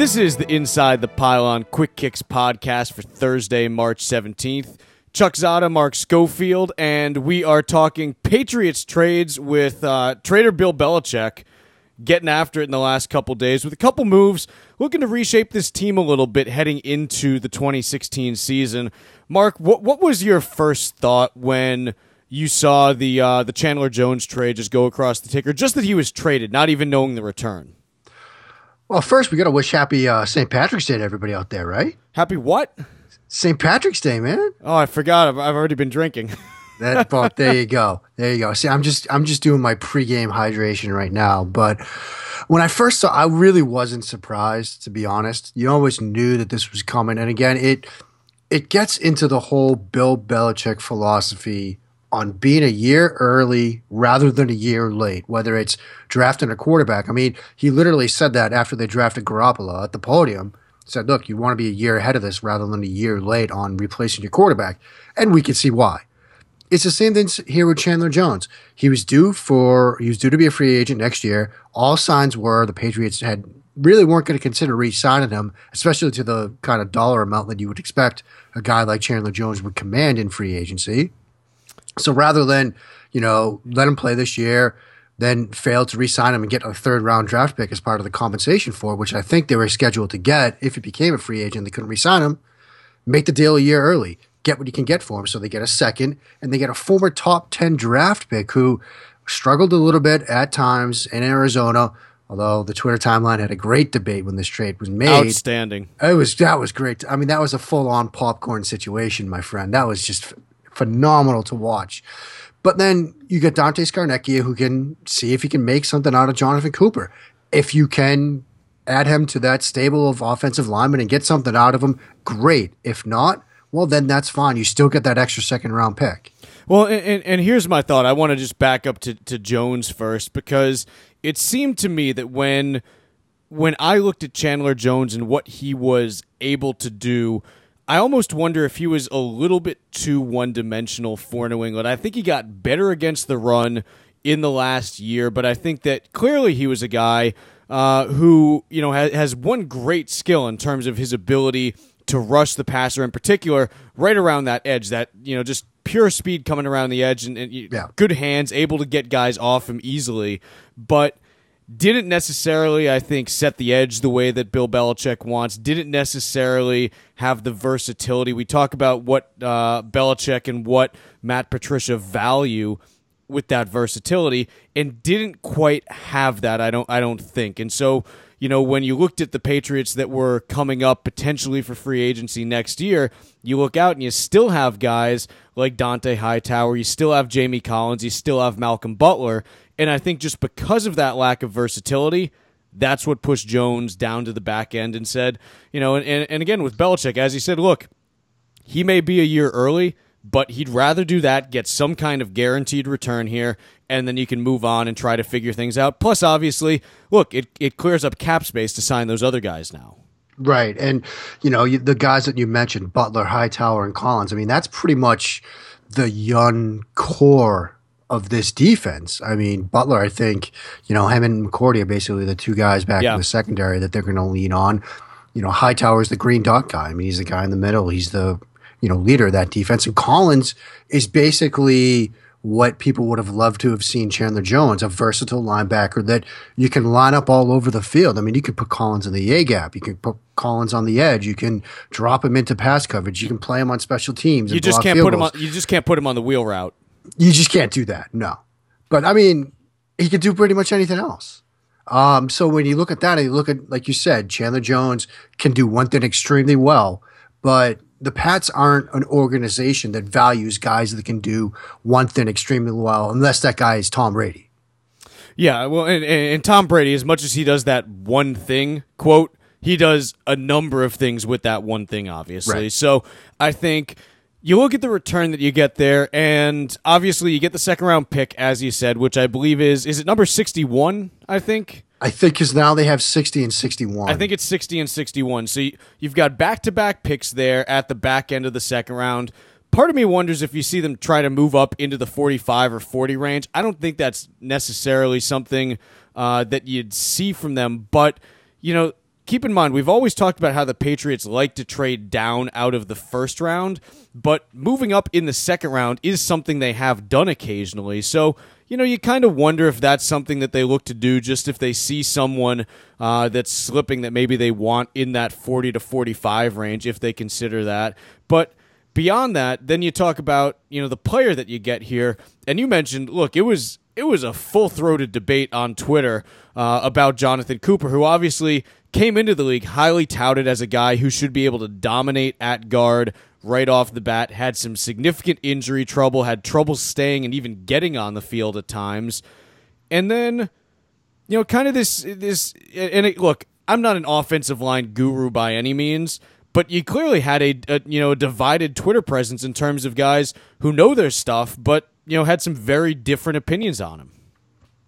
This is the Inside the Pylon Quick Kicks podcast for Thursday, March 17th. Chuck Zodda, Mark Schofield, and we are talking Patriots trades with uh, trader Bill Belichick getting after it in the last couple days with a couple moves, looking to reshape this team a little bit heading into the 2016 season. Mark, what what was your first thought when you saw the uh, the Chandler Jones trade just go across the ticker? Just that he was traded, not even knowing the return. Well, first we got to wish happy uh, St. Patrick's Day to everybody out there, right? Happy what? St. Patrick's Day, man. Oh, I forgot. I've, I've already been drinking. That, but there you go. There you go. See, I'm just I'm just doing my pregame hydration right now. But when I first saw, I really wasn't surprised, to be honest. You always knew that this was coming, and again, it it gets into the whole Bill Belichick philosophy on being a year early rather than a year late, whether it's drafting a quarterback. I mean, he literally said that after they drafted Garoppolo at the podium. Said, look, you want to be a year ahead of this rather than a year late on replacing your quarterback. And we can see why. It's the same thing here with Chandler Jones. He was due for he was due to be a free agent next year. All signs were the Patriots had really weren't going to consider re-signing him, especially to the kind of dollar amount that you would expect a guy like Chandler Jones would command in free agency. So rather than, you know, let him play this year, then fail to re-sign him and get a third round draft pick as part of the compensation for, which I think they were scheduled to get if he became a free agent, they couldn't re-sign him. Make the deal a year early. Get what you can get for him. So they get a second and they get a former top 10 draft pick who struggled a little bit at times in Arizona. Although the Twitter timeline had a great debate when this trade was made. Outstanding. It was that was great. I mean, that was a full on popcorn situation, my friend. That was just phenomenal to watch. But then you get Dante Scarnecchia who can see if he can make something out of Jonathan Cooper. If you can add him to that stable of offensive linemen and get something out of him, great. If not, well, then that's fine. You still get that extra second round pick. Well, and, and here's my thought. I want to just back up to, to Jones first because it seemed to me that when when I looked at Chandler Jones and what he was able to do, I almost wonder if he was a little bit too one dimensional for New England. I think he got better against the run in the last year, but I think that clearly he was a guy uh, who you know has, has one great skill in terms of his ability to rush the passer, in particular, right around that edge. That you know just pure speed coming around the edge and, and Yeah. good hands, able to get guys off him easily, but didn't necessarily, I think, set the edge the way that Bill Belichick wants. Didn't necessarily have the versatility. We talk about what uh, Belichick and what Matt Patricia value with that versatility, and didn't quite have that. I don't. I don't think. And so, you know, when you looked at the Patriots that were coming up potentially for free agency next year, you look out and you still have guys like Dont'a Hightower. You still have Jamie Collins. You still have Malcolm Butler. And I think just because of that lack of versatility, that's what pushed Jones down to the back end and said, you know, and, and, and again with Belichick, as he said, look, he may be a year early, but he'd rather do that, get some kind of guaranteed return here, and then you can move on and try to figure things out. Plus, obviously, look, it, it clears up cap space to sign those other guys now. Right. And, you know, you, the guys that you mentioned, Butler, Hightower, and Collins, I mean, that's pretty much the young core of this defense. I mean, Butler, I think, you know, him and McCourty are basically the two guys back Yeah. in the secondary that they're going to lean on. You know, Hightower's the green dot guy. I mean, he's the guy in the middle. He's the, you know, leader of that defense. And Collins is basically what people would have loved to have seen Chandler Jones, a versatile linebacker that you can line up all over the field. I mean, you could put Collins in the A gap. You can put Collins on the edge. You can drop him into pass coverage. You can play him on special teams. You just can't put him on. You just can't put him on the wheel route. You just can't do that. No. But I mean, he could do pretty much anything else. Um, so when you look at that, and you look at, like you said, Chandler Jones can do one thing extremely well, but the Pats aren't an organization that values guys that can do one thing extremely well, unless that guy is Tom Brady. Yeah, well, and, and, Tom Brady, as much as he does that one thing, quote, he does a number of things with that one thing, obviously. Right. So I think you look at the return that you get there, and obviously you get the second round pick, as you said, which I believe is is it number sixty one? I think. I think because now they have 60 and 61. I think it's 60 and 61. So you, you've got back to back picks there at the back end of the second round. Part of me wonders if you see them try to move up into the 45 or 40 range. I don't think that's necessarily something uh, that you'd see from them, but, you know, keep in mind, we've always talked about how the Patriots like to trade down out of the first round, but moving up in the second round is something they have done occasionally. So, you know, you kind of wonder if that's something that they look to do just if they see someone uh, that's slipping that maybe they want in that 40 to 45 range, if they consider that. But beyond that, then you talk about, you know, the player that you get here. And you mentioned, look, it was it was a full throated debate on Twitter uh, about Jonathan Cooper, who obviously came into the league highly touted as a guy who should be able to dominate at guard right off the bat, had some significant injury trouble, had trouble staying and even getting on the field at times. And then, you know, kind of this, this, and it, look, I'm not an offensive line guru by any means, but you clearly had a, a, you know a divided Twitter presence in terms of guys who know their stuff, but you know had some very different opinions on him.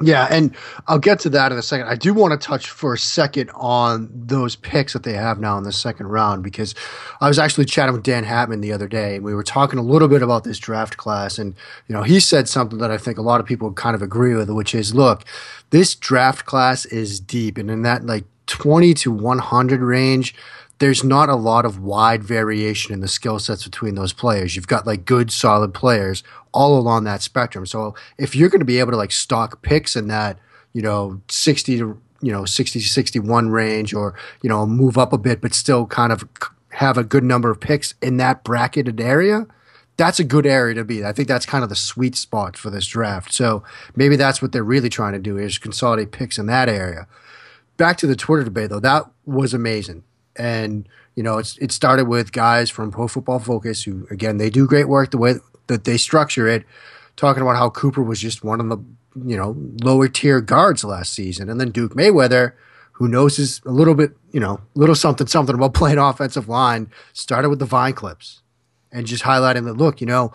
Yeah, and I'll get to that in a second. I do want to touch for a second on those picks that they have now in the second round because I was actually chatting with Dan Hatman the other day and we were talking a little bit about this draft class and you know he said something that I think a lot of people kind of agree with which is look, this draft class is deep and in that like 20 to 100 range there's not a lot of wide variation in the skill sets between those players. You've got like good, solid players all along that spectrum. So if you're going to be able to like stock picks in that, you know, 60 to, you know, 60 to 61 range or, you know, move up a bit, but still kind of have a good number of picks in that bracketed area, that's a good area to be. I think that's kind of the sweet spot for this draft. So maybe that's what they're really trying to do is consolidate picks in that area. Back to the Twitter debate though, that was amazing and you know it's it started with guys from Pro Football Focus who again they do great work the way that they structure it, talking about how Cooper was just one of the you know lower tier guards last season, and then Duke Manyweather who knows his a little bit you know little something something about playing offensive line, started with the Vine clips, and just highlighting that look you know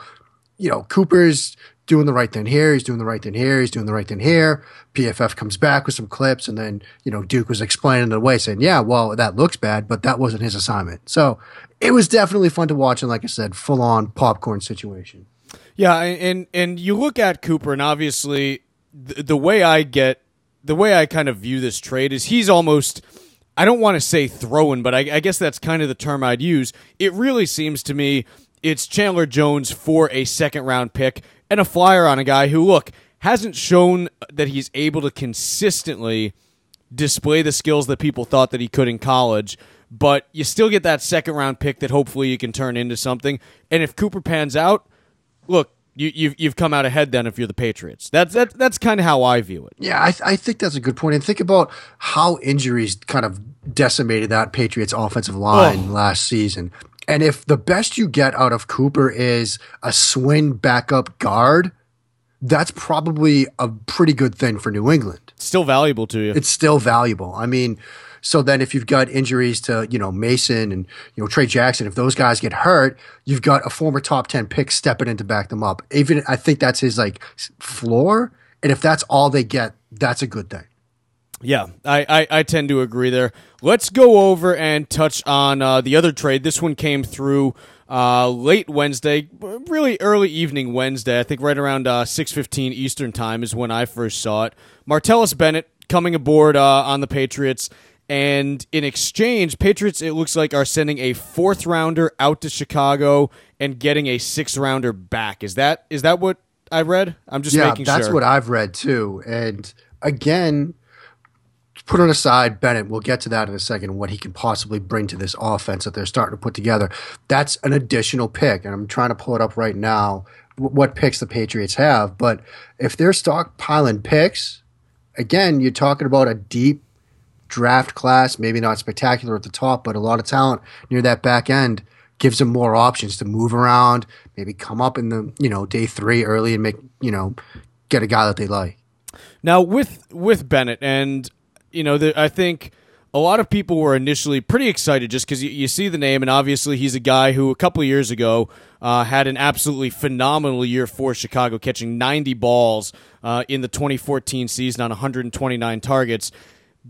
you know Cooper's doing the right thing here. He's doing the right thing here. He's doing the right thing here. PFF comes back with some clips, and then you know Duke was explaining it away, saying, "Yeah, well, that looks bad, but that wasn't his assignment." So it was definitely fun to watch, and like I said, full on popcorn situation. Yeah, and and you look at Cooper, and obviously the, the way I get the way I kind of view this trade is he's almost. I don't want to say throwing, but I, I guess that's kind of the term I'd use. It really seems to me it's Chandler Jones for a second round pick and a flyer on a guy who, look, hasn't shown that he's able to consistently display the skills that people thought that he could in college. But you still get that second round pick that hopefully you can turn into something. And if Cooper pans out, look, you, you've you've come out ahead then if you're the Patriots. That's that, that's kind of how I view it. Yeah, I, th- I think that's a good point. And think about how injuries kind of decimated that Patriots offensive line oh. last season. And if the best you get out of Cooper is a swing backup guard, that's probably a pretty good thing for New England. Still valuable to you. It's still valuable. I mean, so then if you've got injuries to, you know, Mason and, you know, Tre' Jackson, if those guys get hurt, you've got a former top 10 pick stepping in to back them up. Even I think that's his like floor. And if that's all they get, that's a good thing. Yeah, I, I, I, tend to agree there. Let's go over and touch on uh, the other trade. This one came through uh, late Wednesday, really early evening Wednesday. I think right around uh, six fifteen Eastern time is when I first saw it. Martellus Bennett coming aboard uh, on the Patriots, and in exchange, Patriots it looks like are sending a fourth rounder out to Chicago and getting a sixth rounder back. Is that is that what I read? I'm just yeah, making that's sure. what I've read too. And again put on aside Bennett. We'll get to that in a second. What he can possibly bring to this offense that they're starting to put together. That's an additional pick, and I'm trying to pull it up right now. What picks the Patriots have, but if they're stockpiling picks, again, you're talking about a deep draft class. Maybe not spectacular at the top, but a lot of talent near that back end gives them more options to move around. Maybe come up in the you know day three early and make you know get a guy that they like. Now with with Bennett and you know, the, I think a lot of people were initially pretty excited just because you, you, see the name, and obviously he's a guy who a couple years ago uh, had an absolutely phenomenal year for Chicago, catching 90 balls uh, in the 2014 season on 129 targets.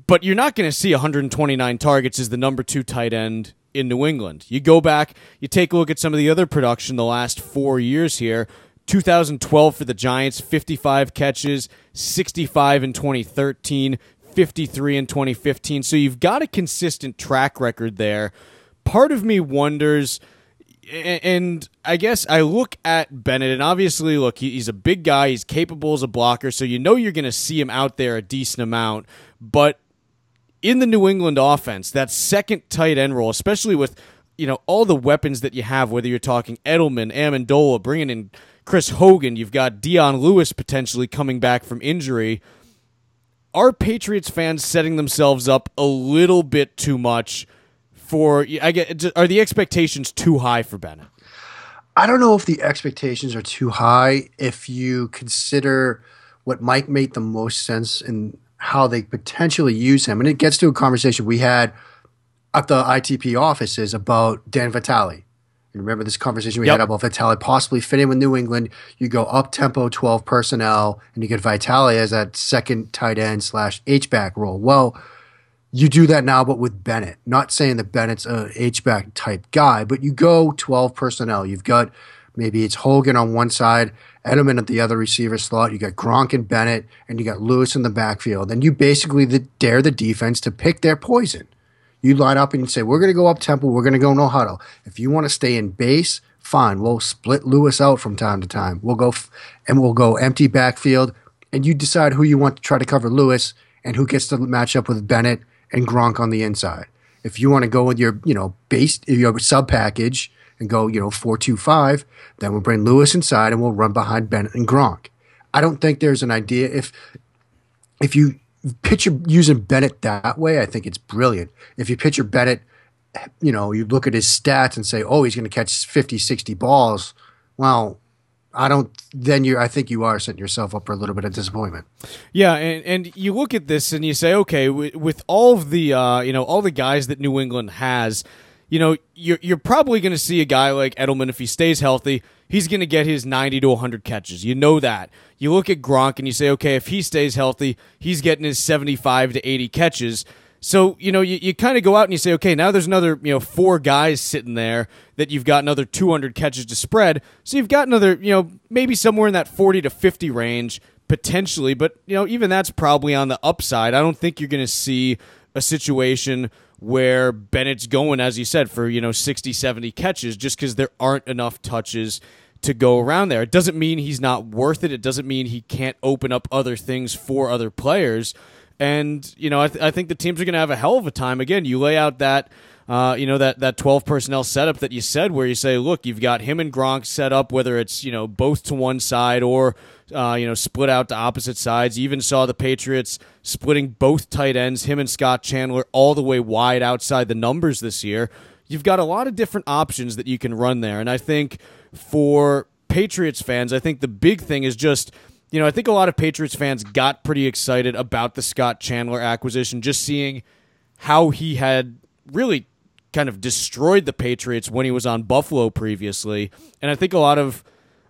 But you're not going to see 129 targets as the number two tight end in New England. You go back, you take a look at some of the other production the last four years here. 2012 for the Giants, 55 catches, 65 in 2013, 53 in 2015. So you've got a consistent track record there. Part of me wonders and I guess I look at Bennett, and obviously, look, he's a big guy. He's capable as a blocker, so you know you're going to see him out there a decent amount. But in the New England offense, that second tight end role, especially with you know all the weapons that you have, whether you're talking Edelman, Amendola, bringing in Chris Hogan, you've got Dion Lewis potentially coming back from injury. Are Patriots fans setting themselves up a little bit too much? for I get are the expectations too high for Bennett? I don't know if the expectations are too high if you consider what might make the most sense and how they potentially use him. And it gets to a conversation we had at the ITP offices about Dan Vitale. Remember this conversation we yep. had about Vitale possibly fitting with New England. You go up tempo 12 personnel and you get Vitale as that second tight end slash H back role. Well, you do that now, but with Bennett. Not saying that Bennett's a H-back type guy, but you go 12 personnel. You've got maybe it's Hogan on one side, Edelman at the other receiver slot. You got Gronk and Bennett, and you got Lewis in the backfield. And you basically the, dare the defense to pick their poison. You line up and you say, "We're going to go up tempo. We're going to go no huddle. If you want to stay in base, fine. We'll split Lewis out from time to time. We'll go f- and we'll go empty backfield, and you decide who you want to try to cover Lewis and who gets to match up with Bennett." and Gronk on the inside. If you want to go with your, you know, base, your sub package and go, you know, four two five, then we'll bring Lewis inside and we'll run behind Bennett and Gronk. I don't think there's an idea if if you picture using Bennett that way, I think it's brilliant. If you picture Bennett, you know, you look at his stats and say, oh, he's going to catch 50, 60 balls. Well, I don't. Then you, I think you are setting yourself up for a little bit of disappointment. Yeah, and, and you look at this and you say, okay, with, with all of the, uh, you know, all the guys that New England has, you know, you're you're probably going to see a guy like Edelman if he stays healthy, he's going to get his 90 to 100 catches. You know that. You look at Gronk and you say, okay, if he stays healthy, he's getting his 75 to 80 catches. So, you know, you, you kind of go out and you say, okay, now there's another, you know, four guys sitting there that you've got another 200 catches to spread. So you've got another, you know, maybe somewhere in that 40 to 50 range potentially, but, you know, even that's probably on the upside. I don't think you're going to see a situation where Bennett's going, as you said, for, you know, 60, 70 catches just because there aren't enough touches to go around there. It doesn't mean he's not worth it. It doesn't mean he can't open up other things for other players. And you know, I, th- I think the teams are going to have a hell of a time. Again, you lay out that. Uh, you know that that twelve personnel setup that you said, where you say, look, you've got him and Gronk set up, whether it's you know both to one side or uh, you know split out to opposite sides. You even saw the Patriots splitting both tight ends, him and Scott Chandler, all the way wide outside the numbers this year. You've got a lot of different options that you can run there, and I think for Patriots fans, I think the big thing is just you know, I think a lot of Patriots fans got pretty excited about the Scott Chandler acquisition, just seeing how he had really kind of destroyed the Patriots when he was on Buffalo previously. And I think a lot of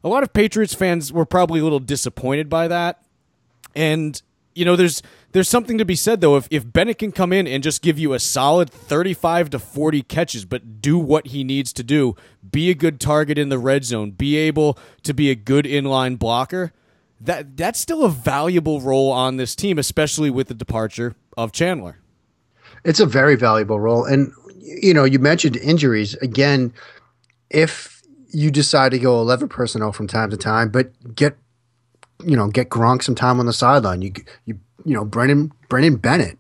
a lot of Patriots fans were probably a little disappointed by that. And you know, there's there's something to be said though if if Bennett can come in and just give you a solid 35 to 40 catches but do what he needs to do, be a good target in the red zone, be able to be a good inline blocker, that that's still a valuable role on this team, especially with the departure of Chandler. It's a very valuable role, and you know, you mentioned injuries again. If you decide to go eleven personnel from time to time, but get you know get Gronk some time on the sideline, you you you know Brennan Brennan Bennett,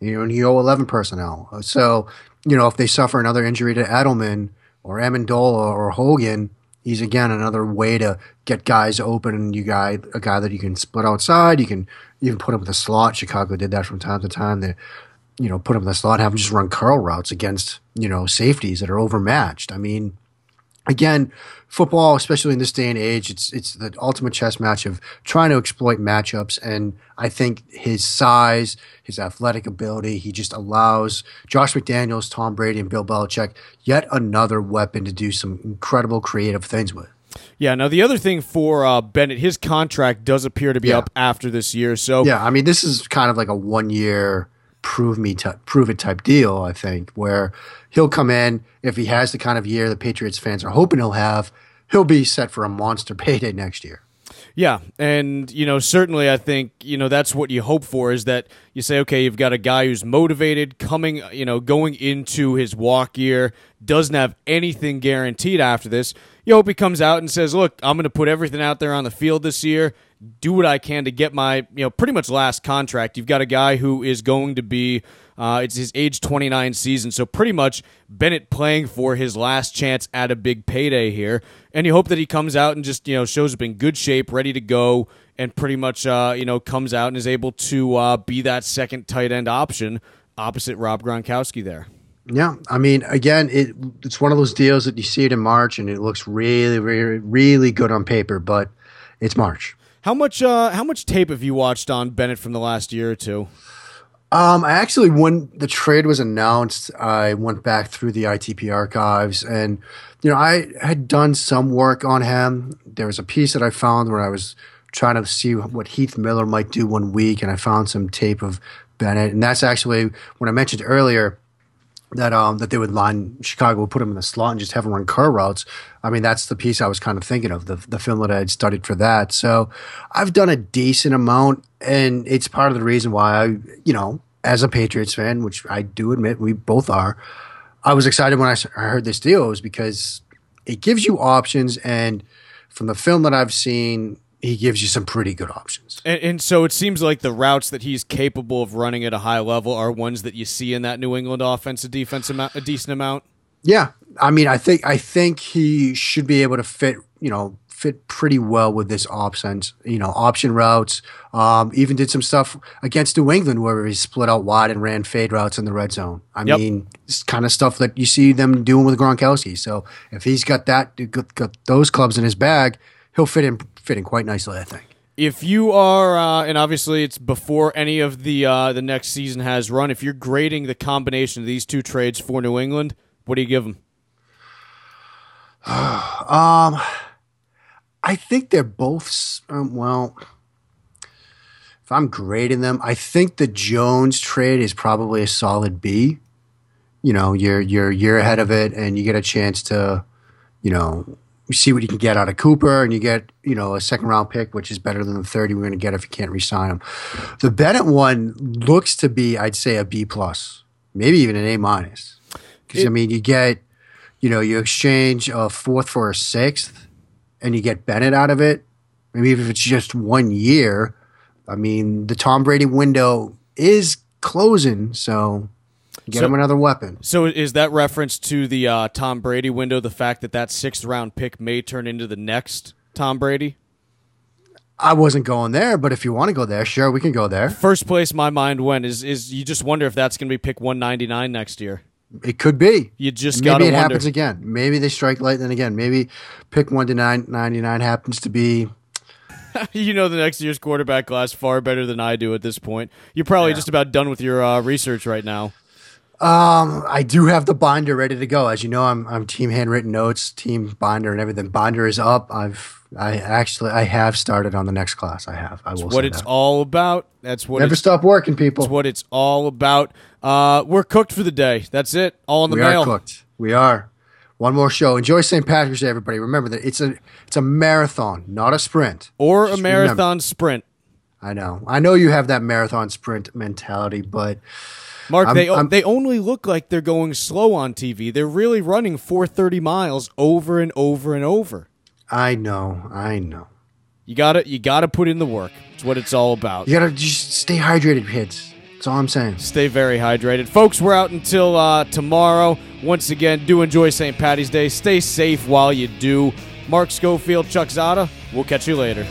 you know, and you go eleven personnel. So you know if they suffer another injury to Edelman or Amendola or Hogan, he's again another way to get guys open and you guy a guy that you can split outside. You can even put him in the slot. Chicago did that from time to time. They you know put him in the slot, have him just run curl routes against you know safeties that are overmatched. I mean, again, football, especially in this day and age, it's it's the ultimate chess match of trying to exploit matchups. And I think his size, his athletic ability, he just allows Josh McDaniels, Tom Brady, and Bill Belichick yet another weapon to do some incredible creative things with. Yeah. Now the other thing for uh, Bennett, his contract does appear to be yeah. up after this year. So yeah, I mean, this is kind of like a one year prove me t- prove it type deal. I think where he'll come in if he has the kind of year the Patriots fans are hoping he'll have. He'll be set for a monster payday next year. Yeah, and you know certainly I think you know that's what you hope for is that you say okay you've got a guy who's motivated coming you know going into his walk year doesn't have anything guaranteed after this. You hope he comes out and says, "Look, I'm going to put everything out there on the field this year, do what I can to get my you know pretty much last contract." You've got a guy who is going to be uh, it's his age 29 season, so pretty much Bennett playing for his last chance at a big payday here. And you hope that he comes out and just you know shows up in good shape, ready to go, and pretty much uh, you know comes out and is able to uh, be that second tight end option opposite Rob Gronkowski there. Yeah, I mean, again, it it's one of those deals that you see it in March and it looks really, really, really good on paper, but it's March. How much uh, how much tape have you watched on Bennett from the last year or two? Um, I actually, when the trade was announced, I went back through the ITP archives and, you know, I had done some work on him. There was a piece that I found where I was trying to see what Heath Miller might do one week, and I found some tape of Bennett. And that's actually when I mentioned earlier that um that they would line Chicago would put him in the slot and just have him run curl routes. I mean, that's the piece I was kind of thinking of the the film that I had studied for that. So I've done a decent amount, and it's part of the reason why I, you know, as a Patriots fan, which I do admit we both are, I was excited when I heard this deal was because it gives you options, and from the film that I've seen, he gives you some pretty good options. And, and, so it seems like the routes that he's capable of running at a high level are ones that you see in that New England offense a defense amount, a decent amount. Yeah, I mean, I think I think he should be able to fit, you know, fit pretty well with this options, you know, option routes. Um, even did some stuff against New England where he split out wide and ran fade routes in the red zone. I yep. mean, it's kind of stuff that you see them doing with Gronkowski. So if he's got that, got those clubs in his bag, he'll fit in fit in quite nicely, I think. If you are, uh, and obviously it's before any of the uh, the next season has run. If you're grading the combination of these two trades for New England, what do you give them? um, I think they're both um, well. If I'm grading them, I think the Jones trade is probably a solid B. You know, you're you're you're ahead of it, and you get a chance to, you know, you see what you can get out of Cooper, and you get you know a second round pick, which is better than the thirty we're going to get if you can't re-sign him. The Bennett one looks to be, I'd say, a B plus, maybe even an A minus, because I mean you get, you know, you exchange a fourth for a sixth, and you get Bennett out of it. Maybe if it's just one year, I mean the Tom Brady window is closing, so Get so, him another weapon. So is that reference to the uh, Tom Brady window? The fact that that sixth round pick may turn into the next Tom Brady. I wasn't going there, but if you want to go there, sure, we can go there. First place my mind went is is you just wonder if that's going to be pick 199 next year. It could be. You just maybe it wonder. happens again. Maybe they strike lightning again. Maybe pick one to nine ninety nine happens to be. you know the next year's quarterback class far better than I do at this point. You're probably yeah. just about done with your uh, research right now. Um, I do have the binder ready to go. As you know, I'm I'm team handwritten notes, team binder, and everything. Binder is up. I've I actually I have started on the next class. I have. I will. That's what it's that. all about. That's what. Never stop working, people. That's what it's all about. Uh, we're cooked for the day. That's it. All in the we mail. We are cooked. We are. One more show. Enjoy St. Patrick's Day, everybody. Remember that it's a it's a marathon, not a sprint. Or Just a marathon remember. sprint. I know. I know you have that marathon sprint mentality, but Mark, I'm, they I'm, they only look like they're going slow on TV. They're really running 430 miles over and over and over. I know, I know. You gotta you gotta put in the work. It's what it's all about. You gotta just stay hydrated, kids. That's all I'm saying. Stay very hydrated, folks. We're out until uh, tomorrow. Once again, do enjoy St. Patty's Day. Stay safe while you do. Mark Schofield, Chuck Zodda. We'll catch you later.